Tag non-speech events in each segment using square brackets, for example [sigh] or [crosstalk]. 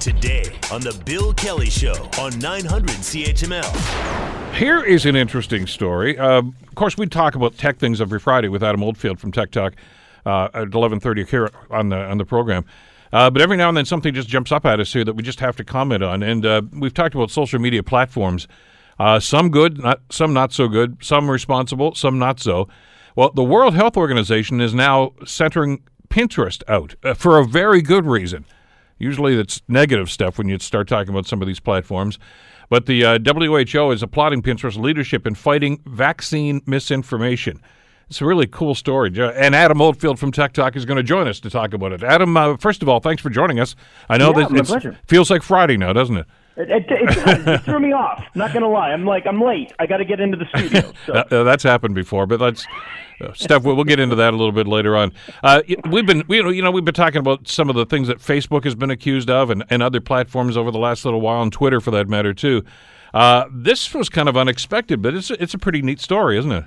Today on The Bill Kelly Show on 900 CHML. Here is an interesting story. Uh, of course, we talk about tech things every Friday with Adam Oldfield from Tech Talk uh, at 11:30 here on the on the program. Uh, but every now and then something just jumps up at us here that we just have to comment on. And uh, we've talked about social media platforms. Uh, some good, not, some not so good. Some responsible, some not so. Well, the World Health Organization is now centering Pinterest out uh, for a very good reason. Usually it's negative stuff when you start talking about some of these platforms. But the uh, WHO is applauding Pinterest's leadership in fighting vaccine misinformation. It's a really cool story. And Adam Oldfield from Tech Talk is going to join us to talk about it. Adam, uh, first of all, thanks for joining us. I know yeah, that it feels like Friday now, doesn't it? It, it, it, it, [laughs] threw me off. Not gonna lie, I'm like I'm late. I got to get into the studio. [laughs] So. uh, that's happened before, but that's uh. We'll, we'll, get into that a little bit later on. Uh, we've been, we, you know, we've been talking about some of the things that Facebook has been accused of, and, and other platforms over the last little while, and Twitter for that matter too. Uh, this was kind of unexpected, but it's it's a pretty neat story, isn't it?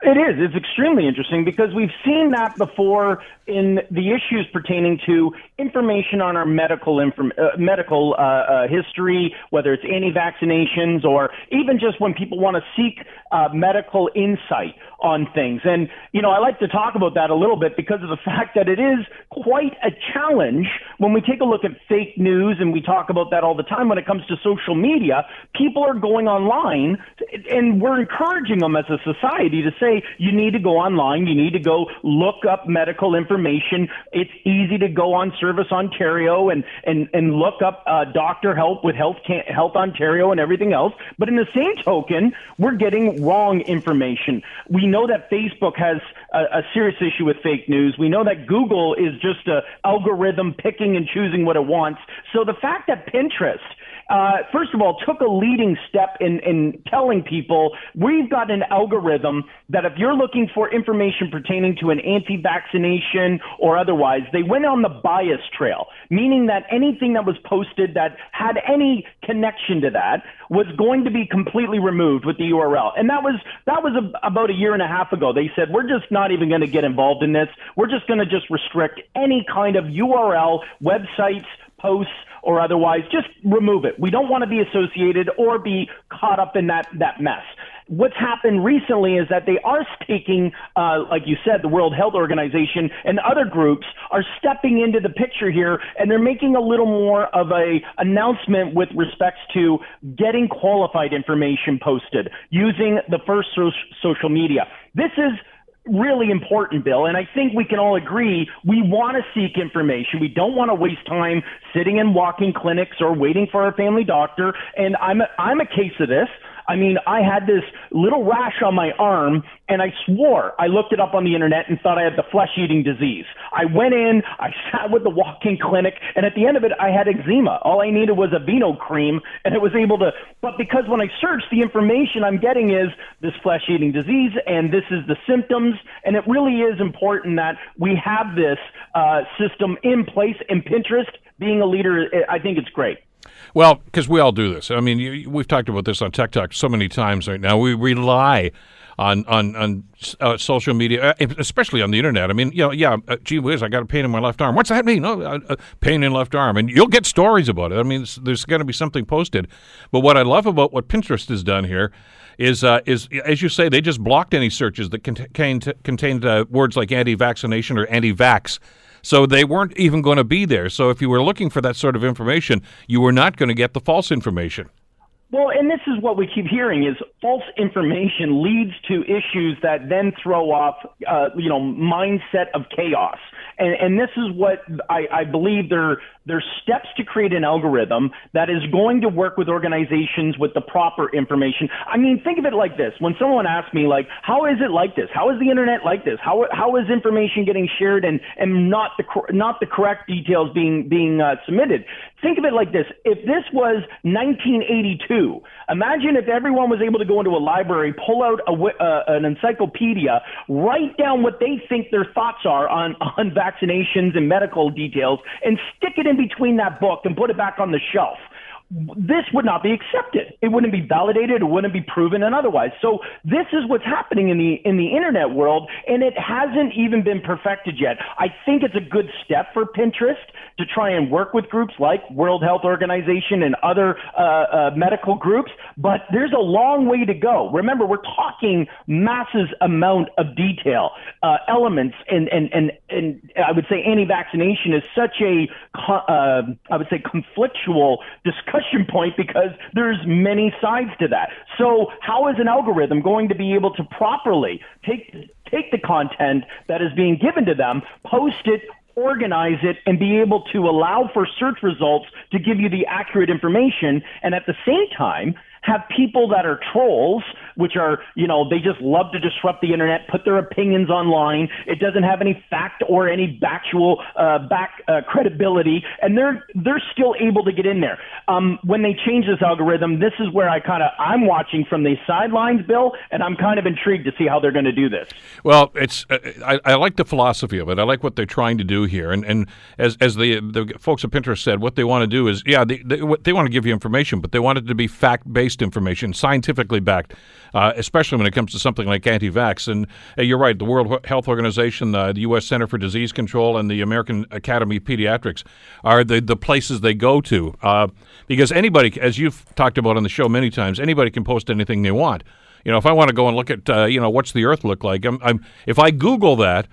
It is. It's extremely interesting because we've seen that before in the issues pertaining to information on our medical inform- uh, medical uh, uh, history, whether it's anti-vaccinations or even just when people want to seek uh, medical insight on things. And you know, I like to talk about that a little bit because of the [laughs] fact that it is quite a challenge when we take a look at fake news, and we talk about that all the time when it comes to social media. People are going online, and we're encouraging them as a society to say you need to go online, you need to go look up medical information. It's easy to go on Service Ontario and and and look up uh, doctor help with Health Health Ontario and everything else. But in the same token, we're getting wrong information. We know that Facebook has a, a serious issue with fake news. We know that Google is just a algorithm picking and choosing what it wants. So the fact that Pinterest uh, first of all, took a leading step in, in telling people we've got an algorithm that if you're looking for information pertaining to an anti-vaccination or otherwise, they went on the bias trail, meaning that anything that was posted that had any connection to that was going to be completely removed with the URL. And that was that was a, about a year and a half ago. They said we're just not even going to get involved in this. We're just going to just restrict any kind of URL, websites, posts or otherwise, just remove it. We don't want to be associated or be caught up in that, that mess. What's happened recently is that they are taking, uh, like you said, the World Health Organization and other groups are stepping into the picture here, and they're making a little more of a announcement with respects to getting qualified information posted using the first so- social media. This is really important, Bill. And I think we can all agree we want to seek information. We don't want to waste time sitting in walking clinics or waiting for our family doctor. And I'm a, I'm a case of this. I mean, I had this little rash on my arm, and I swore I looked it up on the internet and thought I had the flesh eating disease. I went in, I [laughs] sat with the walk-in clinic, and at the end of it, I had eczema. All I needed was Aveeno cream, and it was able to. But because when I searched, the information I'm getting is this flesh eating disease, and this is the symptoms, and it really is important that we have this uh, system in place. And Pinterest, being a leader, I think it's great. Well, because we all do this. I mean, you, we've talked about this on Tech Talk so many times right now. We rely on on on uh, social media, uh, especially on the internet. I mean, you know, yeah, uh, gee whiz, I got a pain in my left arm. What's that mean? Oh, uh, uh pain in left arm, and you'll get stories about it. I mean, there's going to be something posted. But what I love about what Pinterest has done here is uh, is as you say, they just blocked any searches that contained contained words like anti-vaccination or anti-vax so they weren't even going to be there. So if you were looking for that sort of information, you were not going to get the false information. Well, and this is what we keep hearing is false information leads to issues that then throw off, uh, you know, mindset of chaos. And, and this is what I, I believe there, there's steps to create an algorithm that is going to work with organizations with the proper information. I mean, think of it like this. When someone asks me, like, how is it like this? How is the internet like this? How, how is information getting shared and, and not the, not the correct details being, being uh, submitted? Think of it like this. If this was 1982, imagine if everyone was able to go into a library, pull out a, uh, an encyclopedia, write down what they think their thoughts are on, [laughs] on vaccinations and medical details, and stick it in between that book and put it back on the shelf this would not be accepted. It wouldn't be validated. It wouldn't be proven and otherwise. So this is what's happening in the in the internet world, and it hasn't even been perfected yet. I think it's a good step for Pinterest to try and work with groups like World Health Organization and other uh, uh, medical groups, but there's a long way to go. Remember, we're talking massive amount of detail, uh, elements, and and and and I would say anti-vaccination is such a uh, I would say conflictual discussion point because there's many sides to that. So how is an algorithm going to be able to properly take take the content that is being given to them, post it organize it and be able to allow for search results to give you the accurate information and at the same time have people that are trolls, which are, you know, they just love to disrupt the internet, put their opinions online. It doesn't have any fact or any factual uh, back uh, credibility, and they're they're still able to get in there. Um, when they change this algorithm, this is where I kind of I'm watching from the sidelines, Bill, and I'm kind of intrigued to see how they're going to do this. Well, it's uh, I, I like the philosophy of it. I like what they're trying to do here, and and as as the the folks at Pinterest said, what they want to do is yeah, they they, they want to give you information, but they want it to be fact based based information, scientifically backed, uh, especially when it comes to something like anti vax. And uh, you're right, the World Health Organization, uh, the U.S. Center for Disease Control, and the American Academy of Pediatrics are the, the places they go to. Uh, because anybody, as you've talked about on the show many times, anybody can post anything they want. You know, if I want to go and look at, uh, you know, what's the Earth look like, I'm, I'm if I Google that,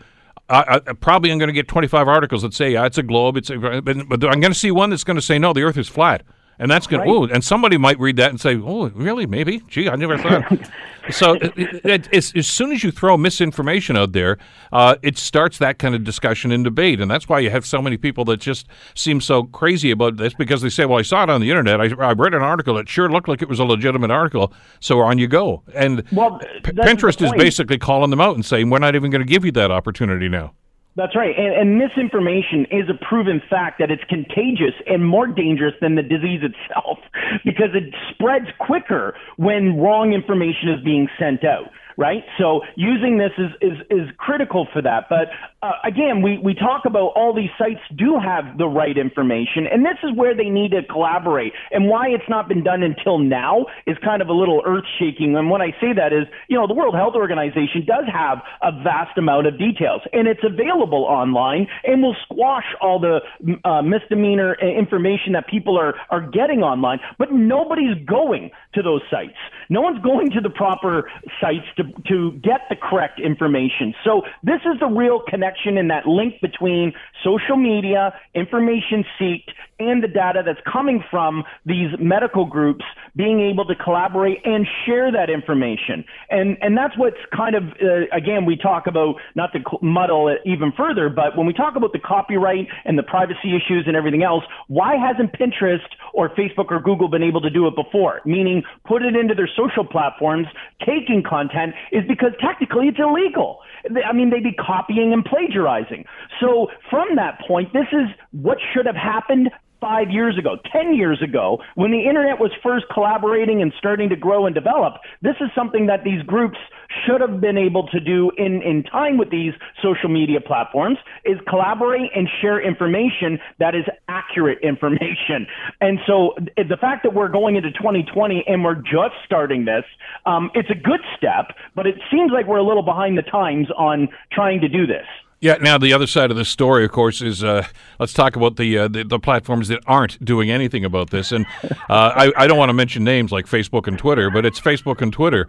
I, I, probably I'm going to get 25 articles that say yeah, it's a globe. It's a, but, but I'm going to see one that's going to say no, the Earth is flat. And that's going right. to, and somebody might read that and say, oh, really? Maybe? Gee, I never thought. [laughs] so it, it, as soon as you throw misinformation out there, uh, it starts that kind of discussion and debate. And that's why you have so many people that just seem so crazy about this because they say, well, I saw it on the internet. I, I read an article. It sure looked like it was a legitimate article. So on you go. And well, P- Pinterest is basically calling them out and saying, we're not even going to give you that opportunity now. That's right. And, and, misinformation is a proven fact that it's contagious and more dangerous than the disease itself [laughs] because it spreads quicker when wrong information is being sent out right? So using this is, is, is critical for that. But uh, again, we, we talk about all these sites do have the right information, and this is where they need to collaborate. And why it's not been done until now is kind of a little earth shaking. And when I say that is, you know, the World Health Organization does have a vast amount of details, and it's available online and will squash all the uh, misdemeanor uh, information that people are, are getting online. But nobody's going to those sites. No one's going to the proper sites to to, get the correct information. So this is the real connection and that link between social media, information seeked, and the data that's coming from these medical groups being able to collaborate and share that information. And, and that's what's kind of, uh, again, we talk about, not to muddle it even further, but when we talk about the copyright and the privacy issues and everything else, why hasn't Pinterest or Facebook or Google been able to do it before? Meaning put it into their social platforms, taking content is because technically it's illegal. I mean, they'd be copying and plagiarizing. So from that point, this is what should have happened five years ago, 10 years ago, when the internet was first collaborating and starting to grow and develop, this is something that these groups should have been able to do in, in time with these social media platforms is collaborate and share information that is accurate information. And so the fact that we're going into 2020 and we're just starting this, um, it's a good step, but it seems like we're a little behind the times on trying to do this. Yeah. Now the other side of the story, of course, is uh, let's talk about the, uh, the, the platforms that aren't doing anything about this. And uh, I, I don't want to mention names like Facebook and Twitter, but it's Facebook and Twitter,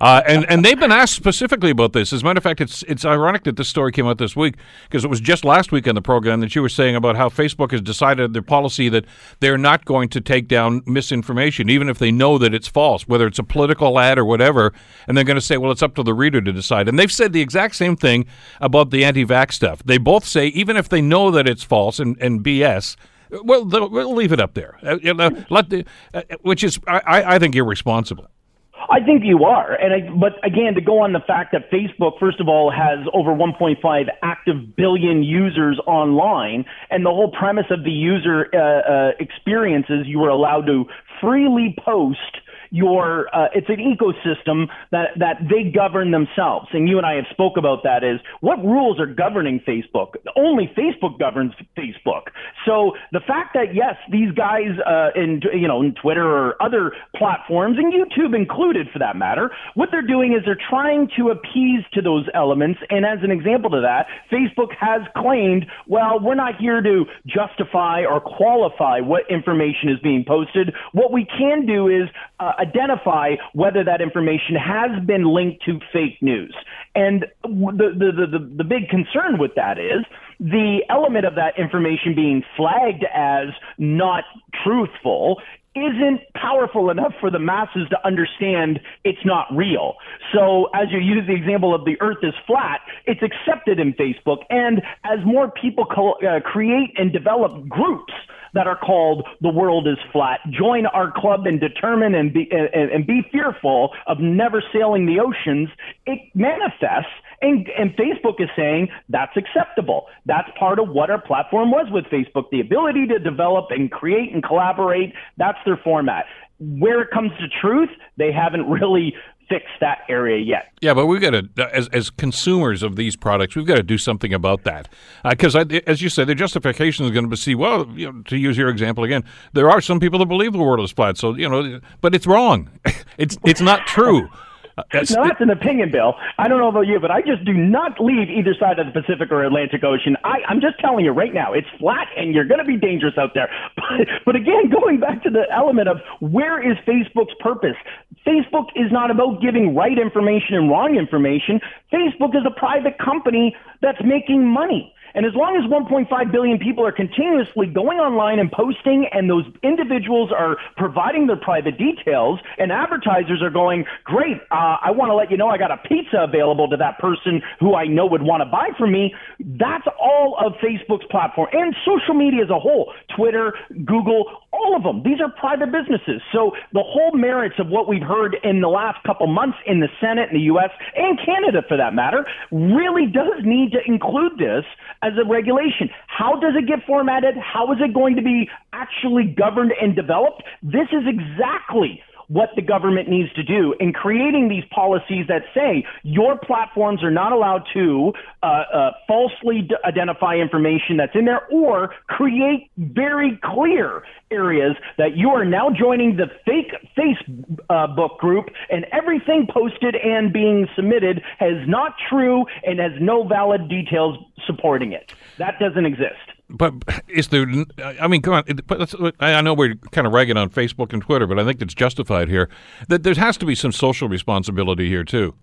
uh, and and they've been asked specifically about this. As a matter of fact, it's it's ironic that this story came out this week because it was just last week on the program that you were saying about how Facebook has decided their policy that they're not going to take down misinformation, even if they know that it's false, whether it's a political ad or whatever, and they're going to say, well, it's up to the reader to decide. And they've said the exact same thing about the anti anti-vax stuff. They both say even if they know that it's false and, and BS, well, we'll leave it up there. Uh, you know, the, uh, which is I, I think irresponsible. I think you are, and I, but again, to go on the fact that Facebook, first of all, has over 1.5 active billion users online, and the whole premise of the user uh, uh, experience is you are allowed to freely post your uh, it's an ecosystem that that they govern themselves. And you and I have spoke about that. Is what rules are governing Facebook? Only Facebook governs Facebook. So the fact that yes, these guys uh, in you know in Twitter or other platforms and YouTube included for that matter, what they're doing is they're trying to appease to those elements. And as an example to that, Facebook has claimed, well, we're not here to justify or qualify what information is being posted. What we can do is uh, identify whether that information has been linked to fake news. And the, the, the, the, big concern with that is the element of that information being flagged as not truthful isn't powerful enough for the masses to understand it's not real. So as you use the example of the earth is flat, it's accepted in Facebook. And as more people co- uh, create and develop groups that are called the world is flat, join our club and determine and be, and, and be fearful of never sailing the oceans, it manifests and, and Facebook is saying that's acceptable. That's part of what our platform was with Facebook. The ability to develop and create and collaborate, that's their format. Where it comes to truth, they haven't really that area yet. Yeah, but we've got to, as, as consumers of these products, we've got to do something about that. Because, uh, as you said, the justification is going to be see, well, you know, to use your example again, there are some people that believe the world is flat. So, you know, but it's wrong. [laughs] it's, it's not true. That's, now that's an opinion, Bill. I don't know about you, but I just do not leave either side of the Pacific or Atlantic Ocean. I, I'm just telling you right now, it's flat, and you're going to be dangerous out there. [laughs] But, but again, going back to the element of where is Facebook's purpose? Facebook is not about giving right information and wrong information. Facebook is a private company that's making money. And as long as 1.5 billion people are continuously going online and posting, and those individuals are providing their private details, and advertisers are going, great, uh, I want to let you know I got a pizza available to that person who I know would want to buy from me. That's all of Facebook's platform and social media as a whole Twitter, Google, all of them. These are private businesses. So the whole merits of what we've heard in the last couple months in the Senate, in the U.S., and Canada for that matter, really does need to include this as a regulation. How does it get formatted? How is it going to be actually governed and developed? This is exactly what the government needs to do in creating these policies that say your platforms are not allowed to uh, uh, falsely d- identify information that's in there or create very clear areas that you are now joining the fake Facebook group and everything posted and being submitted has not true and has no valid details supporting it. That doesn't exist. But is there? I mean, come on. I know we're kind of ragging on Facebook and Twitter, but I think it's justified here. That there has to be some social responsibility here too.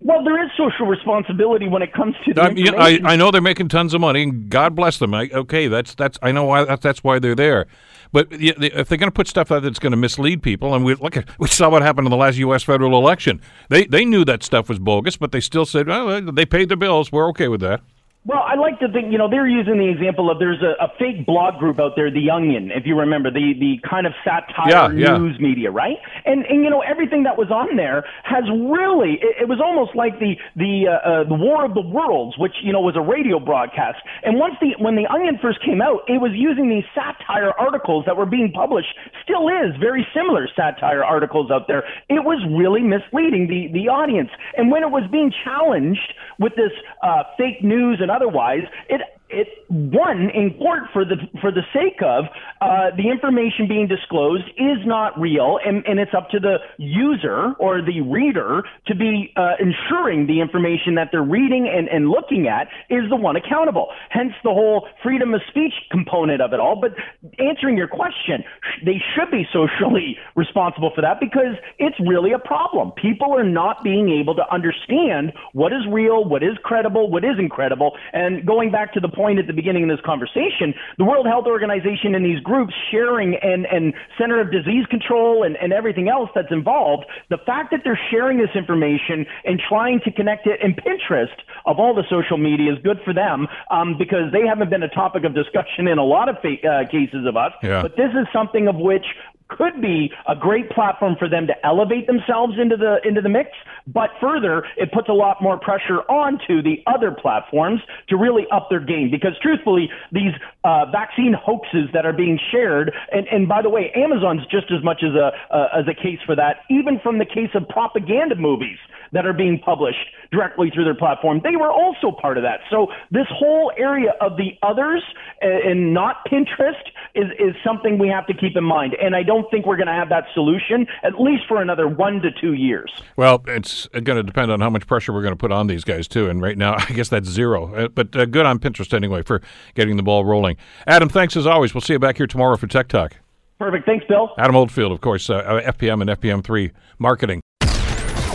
Well, there is social responsibility when it comes to the I, I, I know they're making tons of money, and God bless them. I, okay, that's that's I know why that's, that's why they're there. But if they're going to put stuff out that's going to mislead people, and we look at we saw what happened in the last U.S. federal election. They they knew that stuff was bogus, but they still said, well, they paid their bills. We're okay with that. Well, I like to think, you know, they're using the example of there's a, a fake blog group out there, The Onion, if you remember, the, the kind of satire yeah, news yeah. media, right? And, and, you know, everything that was on there has really, it, it was almost like the, the, uh, uh, the War of the Worlds, which, you know, was a radio broadcast. And once the, when The Onion first came out, it was using these satire articles that were being published, still is very similar satire articles out there. It was really misleading the, the audience. And when it was being challenged with this uh, fake news and otherwise, it it won in court for the for the sake of uh, the information being disclosed is not real, and, and it's up to the user or the reader to be uh, ensuring the information that they're reading and, and looking at is the one accountable. Hence the whole freedom of speech component of it all. But answering your question, they should be socially responsible for that because it's really a problem. People are not being able to understand what is real, what is credible, what is incredible, and going back to the point at the beginning of this conversation, the World Health Organization and these groups sharing and, and Center of Disease Control and, and everything else that's involved, the fact that they're sharing this information and trying to connect it, and Pinterest of all the social media is good for them um, because they haven't been a topic of discussion in a lot of fa- uh, cases of us. Yeah. But this is something of which could be a great platform for them to elevate themselves into the into the mix. But further, it puts a lot more pressure onto the other platforms to really up their game. Because truthfully, these uh, vaccine hoaxes that are being shared, and, and by the way, Amazon's just as much as a uh, as a case for that, even from the case of propaganda movies that are being published directly through their platform. They were also part of that. So this whole area of the others and not Pinterest is, is something we have to keep in mind. And I don't think we're going to have that solution at least for another one to two years. Well, it's going to depend on how much pressure we're going to put on these guys too. And right now, [laughs] I guess that's zero. Uh, but uh, good on Pinterest anyway for getting the ball rolling. Adam, thanks as always. We'll see you back here tomorrow for Tech Talk. Perfect. Thanks, Bill. Adam Oldfield, of course, uh, FPM and FPM3 marketing.